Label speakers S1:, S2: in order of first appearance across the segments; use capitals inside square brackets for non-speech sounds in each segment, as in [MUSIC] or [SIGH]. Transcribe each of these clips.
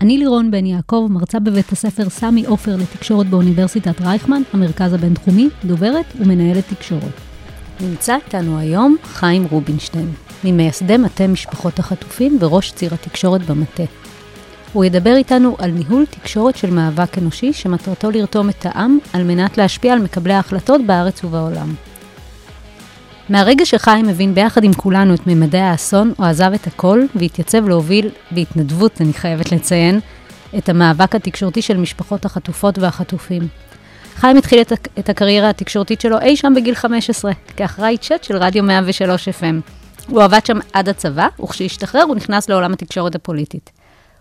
S1: אני לירון בן יעקב, מרצה בבית הספר סמי עופר לתקשורת באוניברסיטת רייכמן, המרכז הבינתחומי, דוברת ומנהלת תקשורת. נמצא איתנו היום חיים רובינשטיין, ממייסדי מטה משפחות החטופים וראש ציר התקשורת במטה. הוא ידבר איתנו על ניהול תקשורת של מאבק אנושי שמטרתו לרתום את העם על מנת להשפיע על מקבלי ההחלטות בארץ ובעולם. מהרגע שחיים הבין ביחד עם כולנו את ממדי האסון, הוא עזב את הכל והתייצב להוביל, בהתנדבות אני חייבת לציין, את המאבק התקשורתי של משפחות החטופות והחטופים. חיים התחיל את, את הקריירה התקשורתית שלו אי שם בגיל 15, כאחראי צ'אט של רדיו 103 FM. הוא עבד שם עד הצבא, וכשהשתחרר הוא נכנס לעולם התקשורת הפוליטית.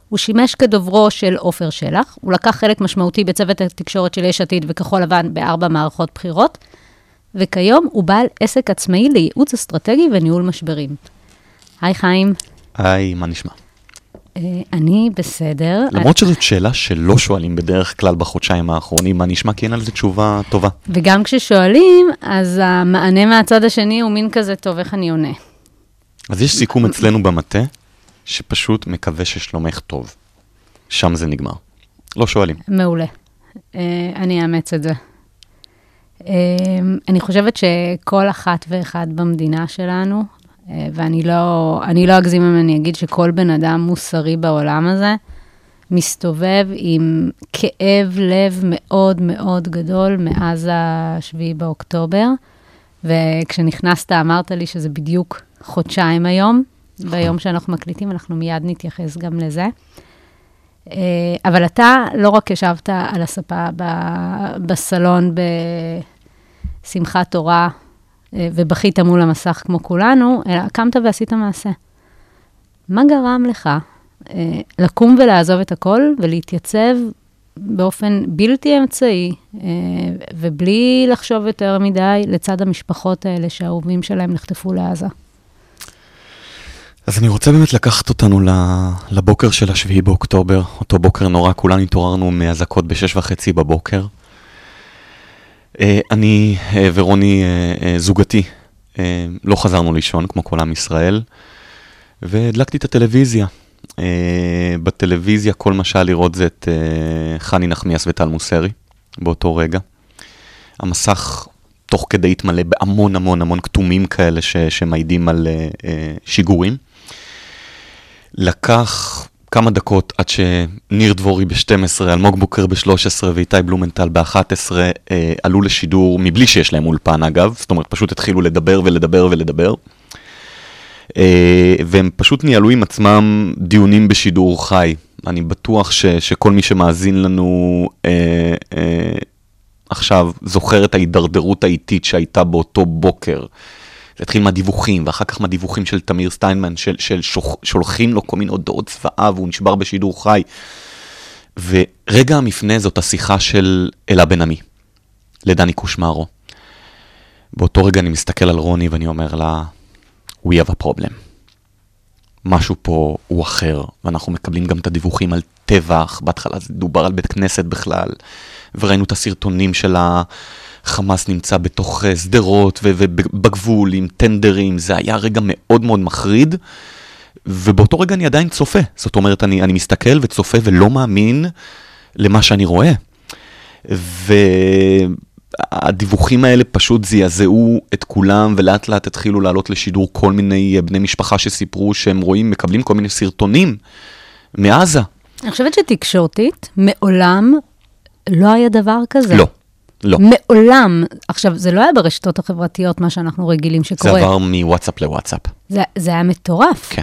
S1: הוא שימש כדוברו של עופר שלח, הוא לקח חלק משמעותי בצוות התקשורת של יש עתיד וכחול לבן בארבע מערכות בחירות, וכיום הוא בעל עסק עצמאי לייעוץ אסטרטגי וניהול משברים. היי חיים,
S2: היי, מה נשמע?
S1: אה, אני בסדר.
S2: למרות שזאת שאלה שלא שואלים בדרך כלל בחודשיים האחרונים, מה נשמע? כי אין על זה תשובה טובה.
S1: וגם כששואלים, אז המענה מהצד השני הוא מין כזה, טוב, איך אני עונה?
S2: אז יש סיכום אצלנו במטה, שפשוט מקווה ששלומך טוב. שם זה נגמר. לא שואלים.
S1: מעולה. אה, אני אאמץ את זה. אה, אני חושבת שכל אחת ואחד במדינה שלנו, אה, ואני לא, לא אגזים אם אני אגיד שכל בן אדם מוסרי בעולם הזה, מסתובב עם כאב לב מאוד מאוד גדול מאז ה-7 באוקטובר. וכשנכנסת אמרת לי שזה בדיוק חודשיים היום, ביום שאנחנו מקליטים, אנחנו מיד נתייחס גם לזה. אה, אבל אתה לא רק ישבת על הספה בסלון בשמחת תורה אה, ובכית מול המסך כמו כולנו, אלא קמת ועשית מעשה. מה גרם לך אה, לקום ולעזוב את הכל ולהתייצב באופן בלתי אמצעי ובלי לחשוב יותר מדי לצד המשפחות האלה שהאהובים שלהם נחטפו לעזה?
S2: אז אני רוצה באמת לקחת אותנו לבוקר של השביעי באוקטובר, אותו בוקר נורא, כולנו התעוררנו מאזעקות בשש וחצי בבוקר. אה, אני אה, ורוני, אה, זוגתי, לא חזרנו לישון, כמו כל עם ישראל, והדלקתי את הטלוויזיה. בטלוויזיה כל מה שהיה לראות זה את חני נחמיאס וטל מוסרי, באותו רגע. המסך תוך כדי התמלא בהמון המון המון כתומים כאלה ש, שמעידים על uh, uh, שיגורים. לקח כמה דקות עד שניר דבורי ב-12, אלמוג בוקר ב-13 ואיתי בלומנטל ב-11 uh, עלו לשידור, מבלי שיש להם אולפן אגב, זאת אומרת פשוט התחילו לדבר ולדבר ולדבר. Uh, והם פשוט ניהלו עם עצמם דיונים בשידור חי. אני בטוח ש, שכל מי שמאזין לנו uh, uh, עכשיו זוכר את ההידרדרות האיטית שהייתה באותו בוקר. זה התחיל מהדיווחים, ואחר כך מהדיווחים של תמיר סטיינמן, של, של שוח, שולחים לו כל מיני הודעות צבאה, והוא נשבר בשידור חי. ורגע המפנה זאת השיחה של אלה בן עמי, לדני קושמרו. באותו רגע אני מסתכל על רוני ואני אומר לה, We have a problem. משהו פה הוא אחר, ואנחנו מקבלים גם את הדיווחים על טבח, בהתחלה זה דובר על בית כנסת בכלל, וראינו את הסרטונים של החמאס נמצא בתוך אה, שדרות ובגבול עם טנדרים, זה היה רגע מאוד מאוד מחריד, ובאותו רגע אני עדיין צופה, זאת אומרת, אני, אני מסתכל וצופה ולא מאמין למה שאני רואה. והדיווחים האלה פשוט זעזעו את כולם, ולאט לאט התחילו לעלות לשידור כל מיני אה, בני משפחה שסיפרו שהם רואים, מקבלים כל מיני סרטונים מעזה.
S1: אני חושבת שתקשורתית, מעולם לא היה דבר כזה.
S2: לא, לא.
S1: מעולם. עכשיו, זה לא היה ברשתות החברתיות, מה שאנחנו רגילים
S2: זה
S1: שקורה.
S2: עבר מוואטסאפ לוואטסאפ.
S1: זה, זה היה מטורף.
S2: כן.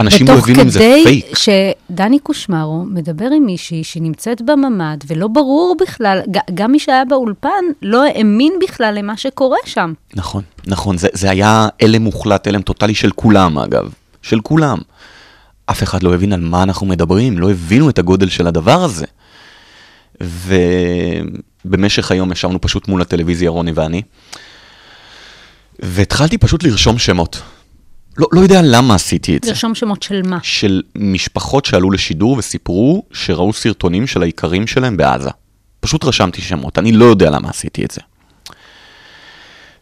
S2: אנשים לא
S1: ותוך
S2: הבינו אם זה
S1: כדי
S2: פייק.
S1: שדני קושמרו מדבר עם מישהי שנמצאת בממ"ד, ולא ברור בכלל, גם מי שהיה באולפן לא האמין בכלל למה שקורה שם.
S2: נכון, נכון, זה, זה היה הלם מוחלט, הלם טוטאלי של כולם אגב, של כולם. אף אחד לא הבין על מה אנחנו מדברים, לא הבינו את הגודל של הדבר הזה. ובמשך היום ישבנו פשוט מול הטלוויזיה, רוני ואני, והתחלתי פשוט לרשום שמות. לא, לא יודע למה עשיתי את זה.
S1: לרשום שמות של מה?
S2: של משפחות שעלו לשידור וסיפרו שראו סרטונים של האיכרים שלהם בעזה. פשוט רשמתי שמות, אני לא יודע למה עשיתי את זה.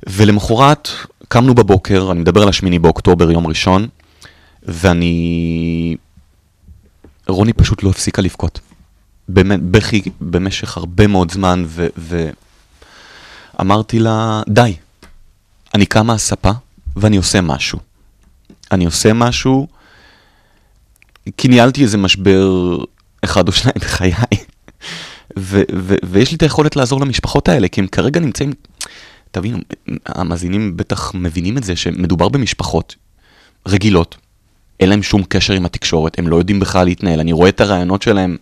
S2: ולמחרת קמנו בבוקר, אני מדבר על השמיני באוקטובר, יום ראשון, ואני... רוני פשוט לא הפסיקה לבכות. באמת, בכי במשך הרבה מאוד זמן, ו... ואמרתי לה, די, אני קם מהספה ואני עושה משהו. אני עושה משהו, כי ניהלתי איזה משבר אחד או שניים בחיי, ו- ו- ויש לי את היכולת לעזור למשפחות האלה, כי הם כרגע נמצאים, תבינו, המאזינים בטח מבינים את זה, שמדובר במשפחות רגילות, אין להם שום קשר עם התקשורת, הם לא יודעים בכלל להתנהל, אני רואה את הרעיונות שלהם,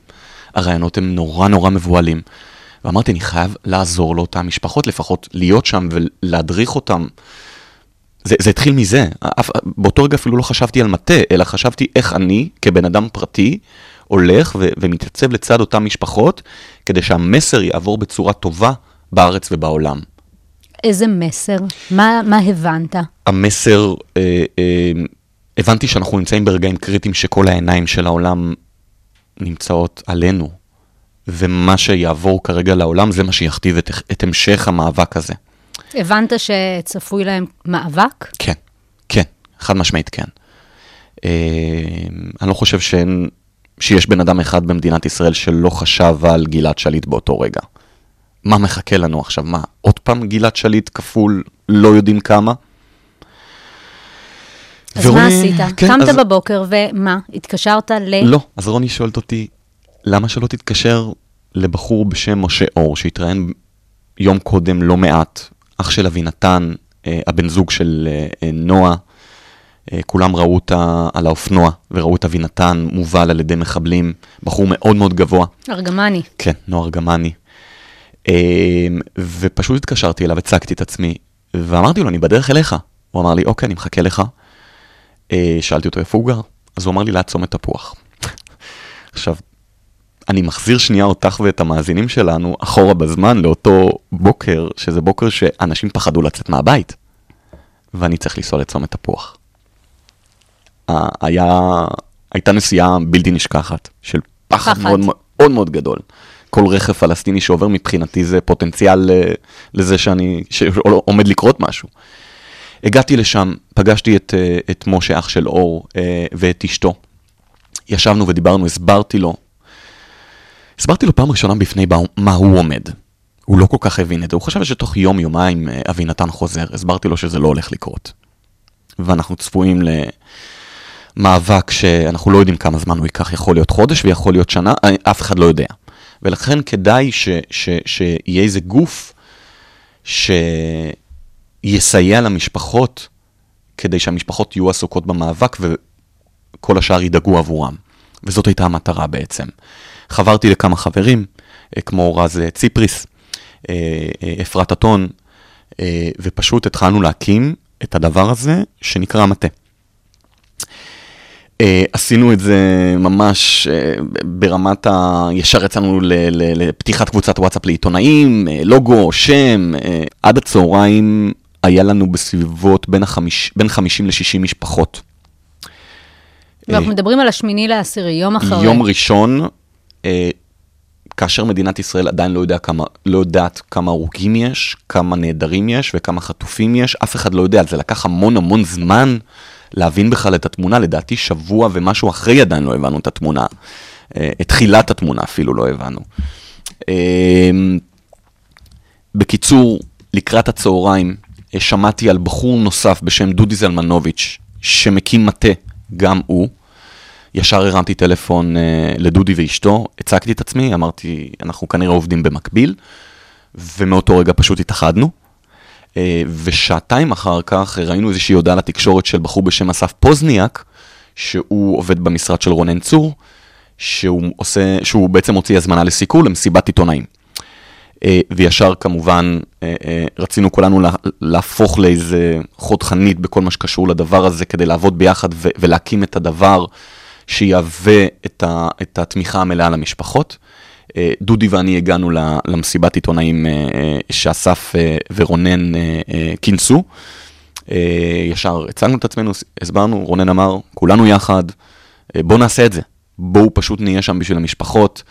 S2: הרעיונות הם נורא נורא מבוהלים. ואמרתי, אני חייב לעזור לאותן משפחות, לפחות להיות שם ולהדריך אותם. זה, זה התחיל מזה, אף, באותו רגע אפילו לא חשבתי על מטה, אלא חשבתי איך אני, כבן אדם פרטי, הולך ו- ומתייצב לצד אותן משפחות, כדי שהמסר יעבור בצורה טובה בארץ ובעולם.
S1: איזה מסר? מה, מה הבנת?
S2: המסר, אה, אה, הבנתי שאנחנו נמצאים ברגעים קריטיים שכל העיניים של העולם נמצאות עלינו, ומה שיעבור כרגע לעולם זה מה שיכתיב את, את המשך המאבק הזה.
S1: הבנת שצפוי להם מאבק?
S2: כן, כן, חד משמעית כן. אה, אני לא חושב שאין, שיש בן אדם אחד במדינת ישראל שלא חשב על גלעד שליט באותו רגע. מה מחכה לנו עכשיו? מה, עוד פעם גלעד שליט כפול לא יודעים כמה?
S1: אז
S2: ורוני-
S1: מה עשית?
S2: כן,
S1: קמת
S2: אז-
S1: בבוקר ומה? התקשרת ל...
S2: לא. אז רוני שואלת אותי, למה שלא תתקשר לבחור בשם משה אור, שהתראיין יום קודם לא מעט, אח של אבינתן, אה, הבן זוג של אה, אה, נועה, אה, כולם ראו אותה על האופנוע, וראו את אבינתן מובל על ידי מחבלים, בחור מאוד מאוד גבוה.
S1: ארגמני.
S2: כן, נועה ארגמני. אה, ופשוט התקשרתי אליו, הצגתי את עצמי, ואמרתי לו, אני בדרך אליך. הוא אמר לי, אוקיי, אני מחכה לך. אה, שאלתי אותו איפה הוא גר, אז הוא אמר לי, ליד צומת תפוח. [LAUGHS] עכשיו, אני מחזיר שנייה אותך ואת המאזינים שלנו אחורה בזמן לאותו בוקר, שזה בוקר שאנשים פחדו לצאת מהבית, ואני צריך לנסוע לצומת תפוח. היה, הייתה נסיעה בלתי נשכחת, של פחד
S1: פחד.
S2: מאוד מאוד מאוד גדול. כל רכב פלסטיני שעובר מבחינתי זה פוטנציאל אה, לזה שאני, שעומד לקרות משהו. הגעתי לשם, פגשתי את, אה, את משה, אח של אור, אה, ואת אשתו. ישבנו ודיברנו, הסברתי לו. הסברתי לו פעם ראשונה בפני מה, מה הוא עומד. הוא לא כל כך הבין את זה, הוא חשב שתוך יום-יומיים אה, אבינתן חוזר. הסברתי לו שזה לא הולך לקרות. ואנחנו צפויים למאבק שאנחנו לא יודעים כמה זמן הוא ייקח, יכול להיות חודש ויכול להיות שנה, אה, אף אחד לא יודע. ולכן כדאי ש, ש, שיהיה איזה גוף שיסייע למשפחות, כדי שהמשפחות יהיו עסוקות במאבק וכל השאר ידאגו עבורם. וזאת הייתה המטרה בעצם. חברתי לכמה חברים, אה, כמו רז ציפריס, אה, אה, אפרת אתון, ופשוט התחלנו להקים את הדבר הזה שנקרא המטה. Uh, עשינו את זה ממש uh, ברמת ה... ישר יצאנו לפתיחת קבוצת וואטסאפ לעיתונאים, uh, לוגו, שם, uh, עד הצהריים היה לנו בסביבות בין, החמיש... בין 50 ל-60 משפחות.
S1: ואנחנו מדברים על השמיני לעשירי, יום אחרי.
S2: יום ראשון, אה, כאשר מדינת ישראל עדיין לא, יודע כמה, לא יודעת כמה הרוגים יש, כמה נעדרים יש וכמה חטופים יש, אף אחד לא יודע, זה לקח המון המון זמן להבין בכלל את התמונה, לדעתי שבוע ומשהו אחרי עדיין לא הבנו את התמונה, אה, את תחילת התמונה אפילו לא הבנו. אה, בקיצור, לקראת הצהריים אה, שמעתי על בחור נוסף בשם דודי זלמנוביץ', שמקים מטה, גם הוא. ישר הרמתי טלפון אה, לדודי ואשתו, הצגתי את עצמי, אמרתי, אנחנו כנראה עובדים במקביל, ומאותו רגע פשוט התאחדנו. אה, ושעתיים אחר כך ראינו איזושהי הודעה לתקשורת של בחור בשם אסף פוזניאק, שהוא עובד במשרד של רונן צור, שהוא, עושה, שהוא בעצם הוציא הזמנה לסיקור למסיבת עיתונאים. אה, וישר כמובן אה, אה, רצינו כולנו לה, להפוך לאיזה חוד חנית בכל מה שקשור לדבר הזה כדי לעבוד ביחד ולהקים את הדבר שיהווה את, את התמיכה המלאה למשפחות. דודי ואני הגענו למסיבת עיתונאים שאסף ורונן כינסו. ישר הצגנו את עצמנו, הסברנו, רונן אמר, כולנו יחד, בואו נעשה את זה. בואו פשוט נהיה שם בשביל המשפחות,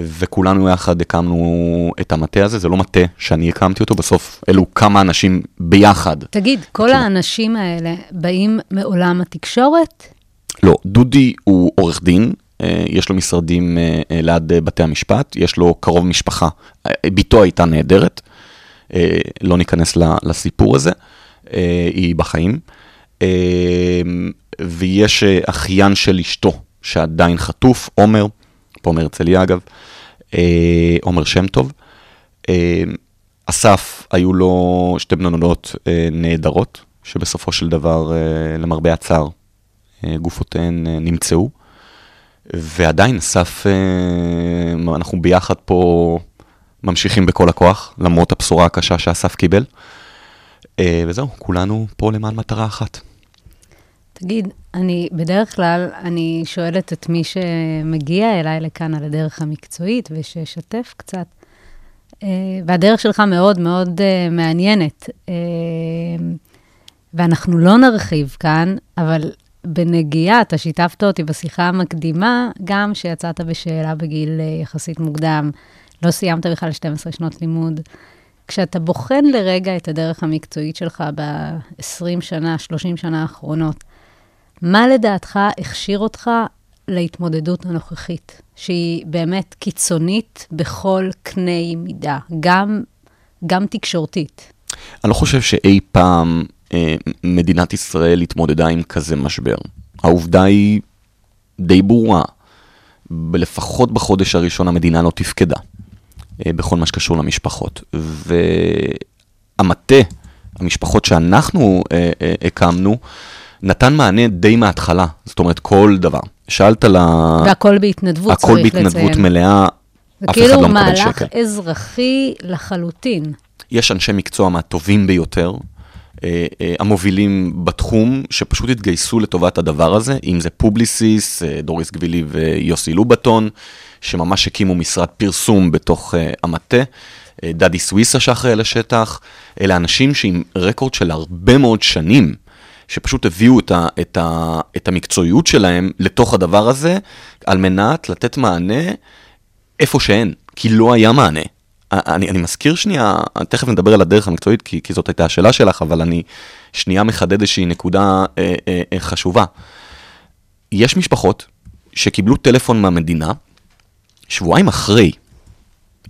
S2: וכולנו יחד הקמנו את המטה הזה, זה לא מטה שאני הקמתי אותו, בסוף אלו כמה אנשים ביחד.
S1: תגיד, כל
S2: כאילו-
S1: האנשים האלה באים מעולם התקשורת?
S2: לא, דודי הוא עורך דין, אה, יש לו משרדים אה, אה, ליד בתי המשפט, יש לו קרוב משפחה, בתו הייתה נהדרת, לא ניכנס לסיפור הזה, היא בחיים. ויש אחיין של אשתו, שעדיין חטוף, עומר, פה מהרצליה אגב, אה, עומר שם טוב. אה, אסף, היו לו שתי בנונות אה, נהדרות, שבסופו של דבר, למרבה הצער, גופותיהן נמצאו. ועדיין, אסף, אנחנו ביחד פה ממשיכים בכל הכוח, למרות הבשורה הקשה שאסף קיבל. וזהו, כולנו פה למען מטרה אחת.
S1: תגיד, אני בדרך כלל, אני שואלת את מי שמגיע אליי לכאן על הדרך המקצועית ושישתף קצת. אה, והדרך שלך מאוד מאוד אה, מעניינת. אה, ואנחנו לא נרחיב כאן, אבל בנגיעה, אתה שיתפת אותי בשיחה המקדימה, גם שיצאת בשאלה בגיל יחסית מוקדם, לא סיימת בכלל 12 שנות לימוד. כשאתה בוחן לרגע את הדרך המקצועית שלך ב-20 שנה, 30 שנה האחרונות, מה לדעתך הכשיר אותך להתמודדות הנוכחית, שהיא באמת קיצונית בכל קנה מידה, גם, גם תקשורתית?
S2: אני לא חושב שאי פעם אה, מדינת ישראל התמודדה עם כזה משבר. העובדה היא די ברורה. לפחות בחודש הראשון המדינה לא תפקדה אה, בכל מה שקשור למשפחות. והמטה, המשפחות שאנחנו אה, אה, הקמנו, נתן מענה די מההתחלה. זאת אומרת, כל דבר. שאלת על ה...
S1: והכל בהתנדבות,
S2: הכל
S1: צריך
S2: בהתנדבות
S1: לציין.
S2: מלאה,
S1: זה
S2: אף אחד
S1: כאילו
S2: לא מקבל
S1: מהלך
S2: שקל.
S1: אזרחי לחלוטין.
S2: יש אנשי מקצוע מהטובים ביותר, אה, אה, המובילים בתחום, שפשוט התגייסו לטובת הדבר הזה, אם זה Publicis, אה, דוריס גבילי ויוסי לובטון, שממש הקימו משרד פרסום בתוך המטה, דדי סוויסה שאחראי על השטח, אלה אנשים שעם רקורד של הרבה מאוד שנים, שפשוט הביאו את, ה, את, ה, את המקצועיות שלהם לתוך הדבר הזה, על מנת לתת מענה איפה שאין, כי לא היה מענה. אני, אני מזכיר שנייה, תכף נדבר על הדרך המקצועית, כי, כי זאת הייתה השאלה שלך, אבל אני שנייה מחדד איזושהי נקודה אה, אה, אה, חשובה. יש משפחות שקיבלו טלפון מהמדינה שבועיים אחרי,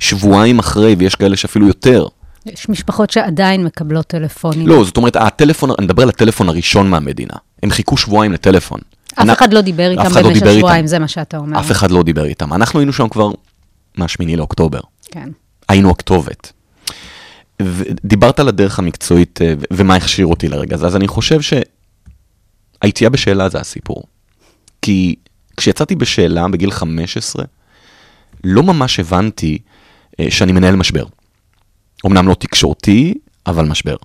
S2: שבועיים אחרי, ויש כאלה שאפילו יותר.
S1: יש משפחות שעדיין מקבלות טלפונים.
S2: לא, זאת אומרת, הטלפון, אני מדבר על הטלפון הראשון מהמדינה. הם חיכו שבועיים לטלפון.
S1: אף
S2: אני-
S1: אחד לא דיבר איתם
S2: לא
S1: במשך
S2: דיבר
S1: שבועיים,
S2: איתם.
S1: זה מה שאתה אומר.
S2: אף אחד לא דיבר איתם. אנחנו היינו שם כבר מהשמיני לאוקטובר.
S1: כן.
S2: היינו הכתובת. ודיברת על הדרך המקצועית אה, ומה הכשיר אותי לרגע הזה, אז אני חושב שהיציאה בשאלה זה הסיפור. כי כשיצאתי בשאלה בגיל 15, לא ממש הבנתי אה, שאני מנהל משבר. אמנם לא תקשורתי, אבל משבר.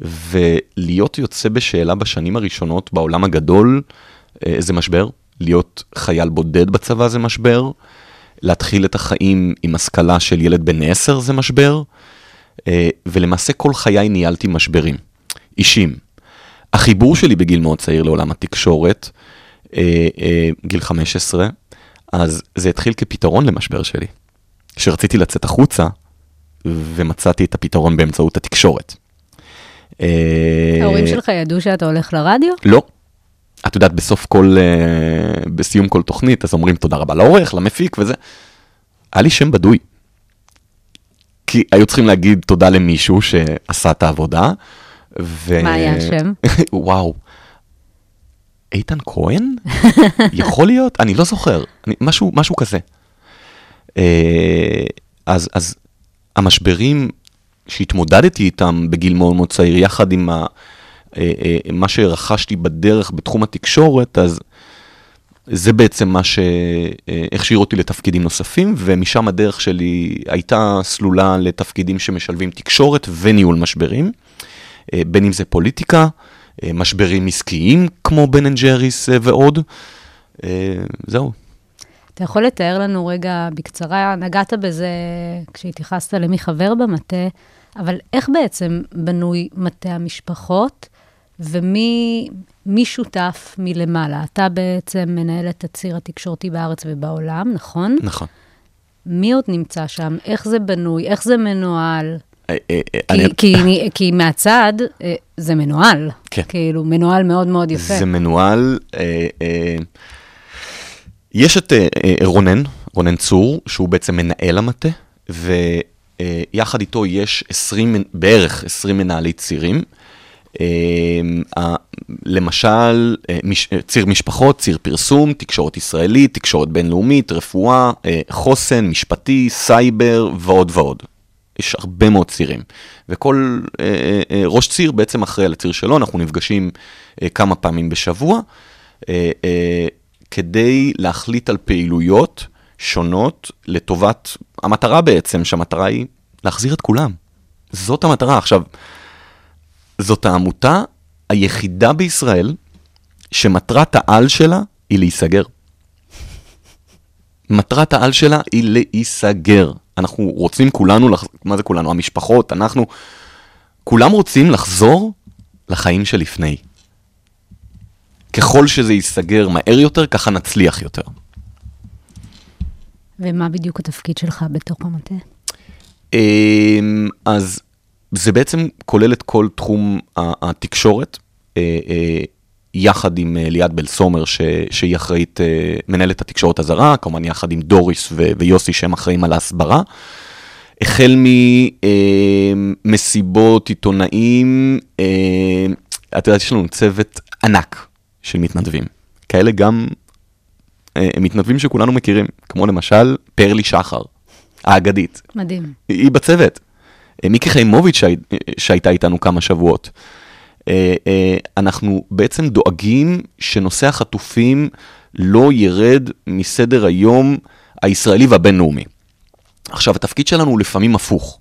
S2: ולהיות יוצא בשאלה בשנים הראשונות בעולם הגדול אה, זה משבר, להיות חייל בודד בצבא זה משבר, להתחיל את החיים עם השכלה של ילד בן 10 זה משבר, אה, ולמעשה כל חיי ניהלתי משברים אישיים. החיבור שלי בגיל מאוד צעיר לעולם התקשורת, אה, גיל 15, אז זה התחיל כפתרון למשבר שלי. כשרציתי לצאת החוצה, ומצאתי את הפתרון באמצעות התקשורת. אה,
S1: ההורים שלך ידעו שאתה הולך לרדיו?
S2: לא. את יודעת, בסוף כל, uh, בסיום כל תוכנית, אז אומרים תודה רבה לעורך, למפיק וזה. היה לי שם בדוי. כי היו צריכים להגיד תודה למישהו שעשה את העבודה. ו...
S1: מה היה השם? [LAUGHS]
S2: וואו. איתן כהן? [LAUGHS] יכול להיות? אני לא זוכר. אני, משהו, משהו כזה. אה, אז, אז המשברים שהתמודדתי איתם בגיל מאוד מאוד צעיר, יחד עם ה, אה, אה, מה שרכשתי בדרך בתחום התקשורת, אז זה בעצם מה שהכשיר אותי לתפקידים נוספים, ומשם הדרך שלי הייתה סלולה לתפקידים שמשלבים תקשורת וניהול משברים, אה, בין אם זה פוליטיקה, אה, משברים עסקיים כמו Ben & Jerry's אה, ועוד, אה, זהו.
S1: אתה יכול לתאר לנו רגע בקצרה, נגעת בזה כשהתייחסת למי חבר במטה, אבל איך בעצם בנוי מטה המשפחות, ומי מי שותף מלמעלה? אתה בעצם מנהל את הציר התקשורתי בארץ ובעולם, נכון?
S2: נכון.
S1: מי עוד נמצא שם? איך זה בנוי? איך זה מנוהל?
S2: אה, אה, אה,
S1: כי, כי, כי מהצד זה מנוהל.
S2: כן.
S1: כאילו, מנוהל מאוד מאוד יפה.
S2: זה מנוהל. אה, אה, יש את אה, אה, רונן, רונן צור, שהוא בעצם מנהל המטה, ויחד איתו יש 20, מנ- בערך 20 מנהלי צירים. אה, למשל, אה, מש- אה, ציר משפחות, ציר פרסום, תקשורת ישראלית, תקשורת בינלאומית, רפואה, אה, חוסן, משפטי, סייבר ועוד ועוד. יש הרבה מאוד צירים, וכל אה, אה, אה, ראש ציר בעצם אחראי על הציר שלו, אנחנו נפגשים אה, כמה פעמים בשבוע, אה, אה, כדי להחליט על פעילויות שונות לטובת המטרה בעצם, שהמטרה היא להחזיר את כולם. זאת המטרה. עכשיו, זאת העמותה היחידה בישראל שמטרת העל שלה היא להיסגר. מטרת העל שלה היא להיסגר. אנחנו רוצים כולנו, לח... מה זה כולנו? המשפחות, אנחנו, כולם רוצים לחזור לחיים שלפני. ככל שזה ייסגר מהר יותר, ככה נצליח יותר.
S1: ומה בדיוק התפקיד שלך בתוך המטה?
S2: אמ, אז זה בעצם כולל את כל תחום התקשורת, אה, אה, יחד עם אה, ליאת בלסומר, ש- שהיא אחראית, מנהלת התקשורת הזרה, כמובן יחד עם דוריס ו- ויוסי שהם אחראים על ההסברה. החל ממסיבות עיתונאים, את יודעת, יש לנו צוות ענק של מתנדבים. כאלה גם אה, מתנדבים שכולנו מכירים, כמו למשל פרלי שחר, האגדית.
S1: מדהים.
S2: היא בצוות. אה, מיקי חיימוביץ' שהי- שהייתה איתנו כמה שבועות. אה, אה, אנחנו בעצם דואגים שנושא החטופים לא ירד מסדר היום הישראלי והבינלאומי. עכשיו, התפקיד שלנו הוא לפעמים הפוך.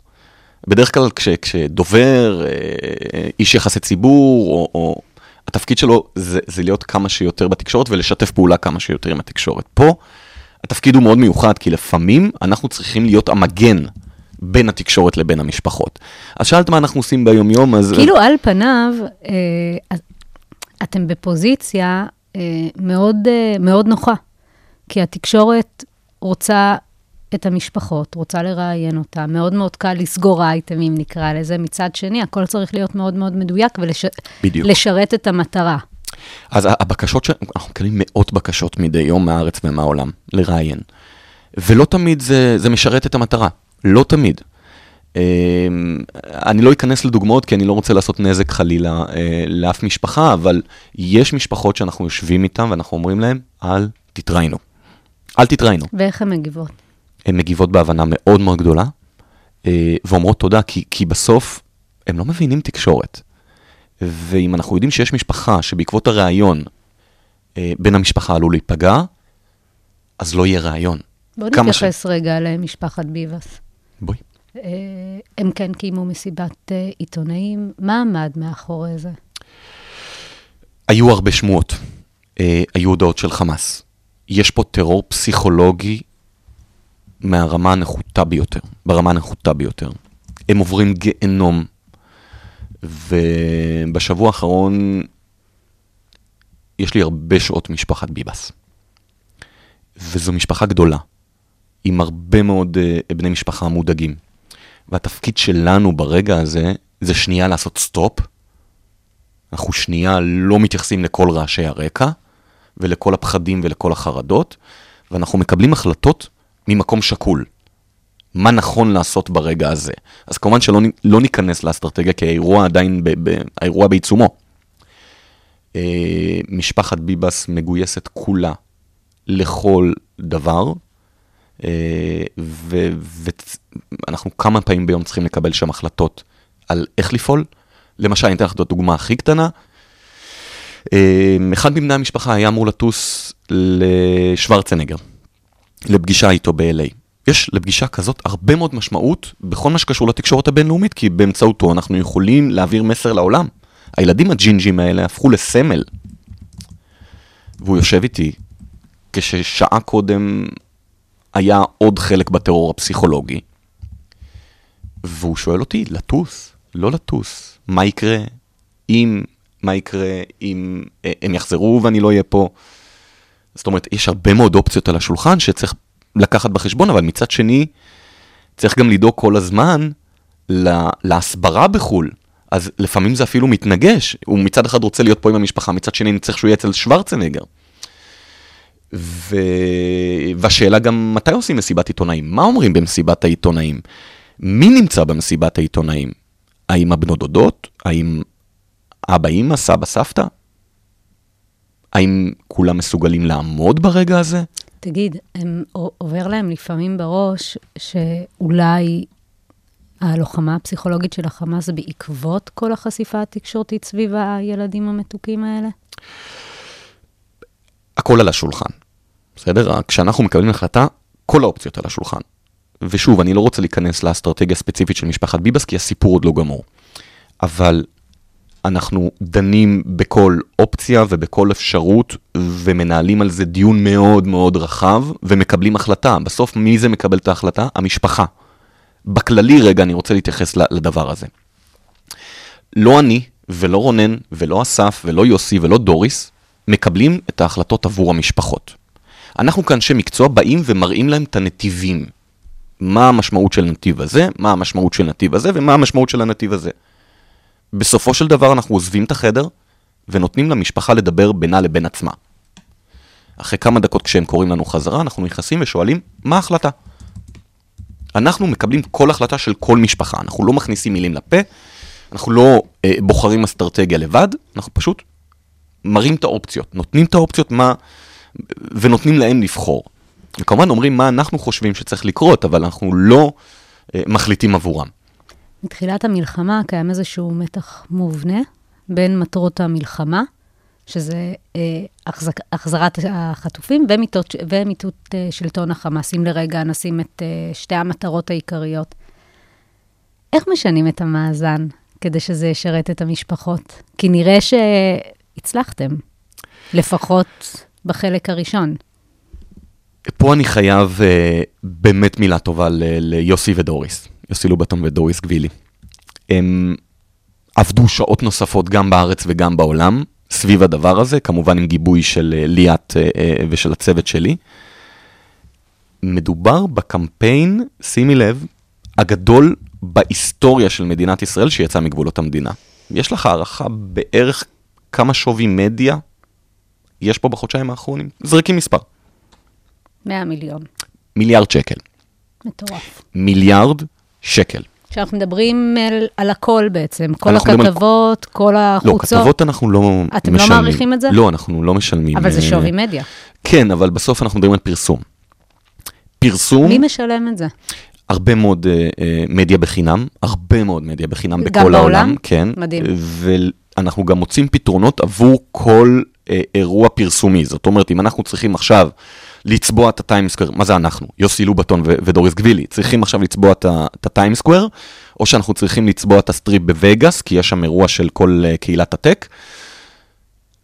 S2: בדרך כלל כש, כשדובר, אה, איש יחסי ציבור, או, או התפקיד שלו זה, זה להיות כמה שיותר בתקשורת ולשתף פעולה כמה שיותר עם התקשורת. פה התפקיד הוא מאוד מיוחד, כי לפעמים אנחנו צריכים להיות המגן בין התקשורת לבין המשפחות. אז שאלת מה אנחנו עושים ביום-יום, אז...
S1: כאילו על פניו, אה, אתם בפוזיציה אה, מאוד, אה, מאוד נוחה, כי התקשורת רוצה את המשפחות, רוצה לראיין אותם, מאוד מאוד קל לסגור אייטמים נקרא לזה, מצד שני, הכל צריך להיות מאוד מאוד מדויק. ולשרת את המטרה.
S2: אז הבקשות, ש... אנחנו מקבלים מאות בקשות מדי יום מהארץ ומהעולם לראיין. ולא תמיד זה, זה משרת את המטרה, לא תמיד. אמ, אני לא אכנס לדוגמאות כי אני לא רוצה לעשות נזק חלילה אה, לאף משפחה, אבל יש משפחות שאנחנו יושבים איתן ואנחנו אומרים להן, אל תתראיינו. אל תתראיינו.
S1: ואיך הן מגיבות?
S2: הן מגיבות בהבנה מאוד מאוד גדולה, אה, ואומרות תודה, כי, כי בסוף הם לא מבינים תקשורת. ואם אנחנו יודעים שיש משפחה שבעקבות הראיון אה, בן המשפחה עלול להיפגע, אז לא יהיה ראיון.
S1: בואו
S2: כמה ש-
S1: נתייחס רגע למשפחת ביבס.
S2: בואי.
S1: אה, הם כן קיימו מסיבת עיתונאים, מה עמד מאחורי זה?
S2: היו הרבה שמועות, היו הודעות של חמאס. יש פה טרור פסיכולוגי מהרמה הנחותה ביותר, ברמה הנחותה ביותר. הם עוברים גיהנום, ובשבוע האחרון יש לי הרבה שעות משפחת ביבס. וזו משפחה גדולה, עם הרבה מאוד uh, בני משפחה מודאגים. והתפקיד שלנו ברגע הזה, זה שנייה לעשות סטופ. אנחנו שנייה לא מתייחסים לכל רעשי הרקע, ולכל הפחדים ולכל החרדות, ואנחנו מקבלים החלטות ממקום שקול. מה נכון לעשות ברגע הזה. אז כמובן שלא לא ניכנס לאסטרטגיה, כי האירוע עדיין, ב, ב, האירוע בעיצומו. אה, משפחת ביבס מגויסת כולה לכל דבר, אה, ואנחנו כמה פעמים ביום צריכים לקבל שם החלטות על איך לפעול. למשל, אני אתן לך את הדוגמה הכי קטנה. אה, אחד מבני המשפחה היה אמור לטוס לשוורצנגר, לפגישה איתו ב-LA. יש לפגישה כזאת הרבה מאוד משמעות בכל מה שקשור לתקשורת הבינלאומית, כי באמצעותו אנחנו יכולים להעביר מסר לעולם. הילדים הג'ינג'ים האלה הפכו לסמל. והוא יושב איתי כששעה קודם היה עוד חלק בטרור הפסיכולוגי, והוא שואל אותי, לטוס? לא לטוס. מה יקרה אם, מה יקרה אם אה, הם יחזרו ואני לא אהיה פה? זאת אומרת, יש הרבה מאוד אופציות על השולחן שצריך לקחת בחשבון, אבל מצד שני, צריך גם לדאוג כל הזמן לה, להסברה בחו"ל. אז לפעמים זה אפילו מתנגש. הוא מצד אחד רוצה להיות פה עם המשפחה, מצד שני אני צריך שהוא יהיה אצל שוורצנגר. ו... והשאלה גם מתי עושים מסיבת עיתונאים? מה אומרים במסיבת העיתונאים? מי נמצא במסיבת העיתונאים? האם הבנות דודות? האם אבא, אמא, סבא, סבתא? האם כולם מסוגלים לעמוד ברגע הזה?
S1: תגיד, הם, עובר להם לפעמים בראש שאולי הלוחמה הפסיכולוגית של החמאס בעקבות כל החשיפה התקשורתית סביב הילדים המתוקים האלה?
S2: הכל על השולחן, בסדר? כשאנחנו מקבלים החלטה, כל האופציות על השולחן. ושוב, אני לא רוצה להיכנס לאסטרטגיה הספציפית של משפחת ביבס, כי הסיפור עוד לא גמור. אבל אנחנו דנים בכל אופציה ובכל אפשרות, ומנהלים על זה דיון מאוד מאוד רחב, ומקבלים החלטה. בסוף, מי זה מקבל את ההחלטה? המשפחה. בכללי, רגע, אני רוצה להתייחס לדבר הזה. לא אני, ולא רונן, ולא אסף, ולא יוסי, ולא דוריס, מקבלים את ההחלטות עבור המשפחות. אנחנו כאנשי מקצוע באים ומראים להם את הנתיבים. מה המשמעות של הנתיב הזה, מה המשמעות של הנתיב הזה, ומה המשמעות של הנתיב הזה. בסופו של דבר אנחנו עוזבים את החדר, ונותנים למשפחה לדבר בינה לבין עצמה. אחרי כמה דקות כשהם קוראים לנו חזרה, אנחנו נכנסים ושואלים, מה ההחלטה? אנחנו מקבלים כל החלטה של כל משפחה, אנחנו לא מכניסים מילים לפה, אנחנו לא אה, בוחרים אסטרטגיה לבד, אנחנו פשוט מראים את האופציות, נותנים את האופציות מה, ונותנים להם לבחור. וכמובן אומרים מה אנחנו חושבים שצריך לקרות, אבל אנחנו לא אה, מחליטים עבורם.
S1: מתחילת המלחמה קיים איזשהו מתח מובנה בין מטרות המלחמה, שזה אה, החזק, החזרת החטופים ומיטות, ומיטוט אה, שלטון החמאס, אם לרגע נשים את אה, שתי המטרות העיקריות. איך משנים את המאזן כדי שזה ישרת את המשפחות? כי נראה שהצלחתם, לפחות בחלק הראשון.
S2: פה אני חייב uh, באמת מילה טובה ל- ליוסי ודוריס, יוסי לובטון ודוריס גבילי. הם עבדו שעות נוספות גם בארץ וגם בעולם, סביב הדבר הזה, כמובן עם גיבוי של uh, ליאת uh, uh, ושל הצוות שלי. מדובר בקמפיין, שימי לב, הגדול בהיסטוריה של מדינת ישראל שיצא מגבולות המדינה. יש לך הערכה בערך כמה שווי מדיה יש פה בחודשיים האחרונים? זרקי מספר.
S1: 100 מיליון.
S2: מיליארד שקל.
S1: מטורף.
S2: מיליארד שקל.
S1: כשאנחנו מדברים על, על הכל בעצם, כל
S2: מדברים על-
S1: הכתבות, כל
S2: לא,
S1: החוצות.
S2: כתבות אנחנו לא משלמים.
S1: אתם לא מעריכים את זה?
S2: לא, אנחנו לא משלמים.
S1: אבל זה
S2: אה,
S1: שווי מדיה.
S2: כן, אבל בסוף אנחנו מדברים על פרסום. פרסום,
S1: מי משלם את זה?
S2: הרבה מאוד אה, אה, מדיה בחינם, הרבה מאוד מדיה בחינם בכל
S1: בעולם?
S2: העולם. כן.
S1: מדהים.
S2: ואנחנו גם מוצאים פתרונות עבור כל אה, אירוע פרסומי. זאת אומרת, אם אנחנו צריכים עכשיו לצבוע את ה Times Square, מה זה אנחנו? יוסי לובטון ו- ודוריס גבילי, צריכים עכשיו לצבוע את ה Times Square, או שאנחנו צריכים לצבוע את הסטריפ בווגאס, כי יש שם אירוע של כל אה, קהילת הטק,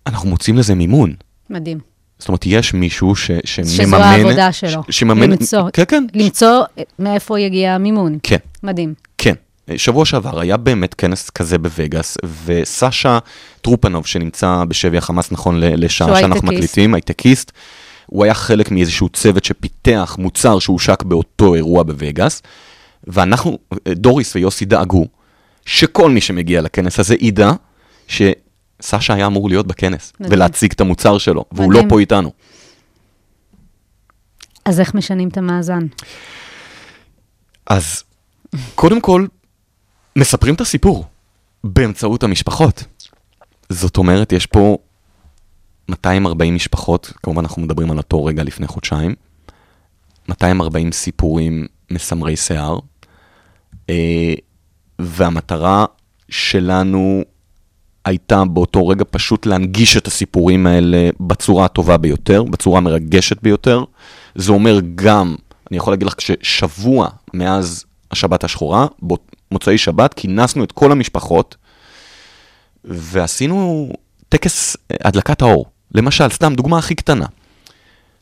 S2: אנחנו מוצאים לזה מימון.
S1: מדהים.
S2: זאת אומרת, יש מישהו ש, שמממן...
S1: שזו העבודה שלו.
S2: ש, שמממן...
S1: למצוא,
S2: כן, כן.
S1: למצוא מאיפה יגיע המימון.
S2: כן,
S1: מדהים.
S2: כן. שבוע שעבר היה באמת כנס כזה בווגאס, וסשה טרופנוב, שנמצא בשבי החמאס נכון לשעה שאנחנו. מקליטים, הייטקיסט, הוא היה חלק מאיזשהו צוות שפיתח מוצר שהושק באותו אירוע בווגאס, ואנחנו, דוריס ויוסי דאגו, שכל מי שמגיע לכנס הזה ידע שסשה היה אמור להיות בכנס,
S1: מדהים.
S2: ולהציג את המוצר שלו, והוא לא
S1: מדהים.
S2: פה איתנו.
S1: אז איך משנים את המאזן?
S2: אז קודם כל, מספרים את הסיפור באמצעות המשפחות. זאת אומרת, יש פה 240 משפחות, כמובן אנחנו מדברים על אותו רגע לפני חודשיים, 240 סיפורים מסמרי שיער, אה, והמטרה שלנו הייתה באותו רגע פשוט להנגיש את הסיפורים האלה בצורה הטובה ביותר, בצורה המרגשת ביותר. זה אומר גם, אני יכול להגיד לך, ששבוע מאז השבת השחורה, במוצאי שבת, כינסנו את כל המשפחות ועשינו טקס אה, הדלקת האור. למשל, סתם דוגמה הכי קטנה.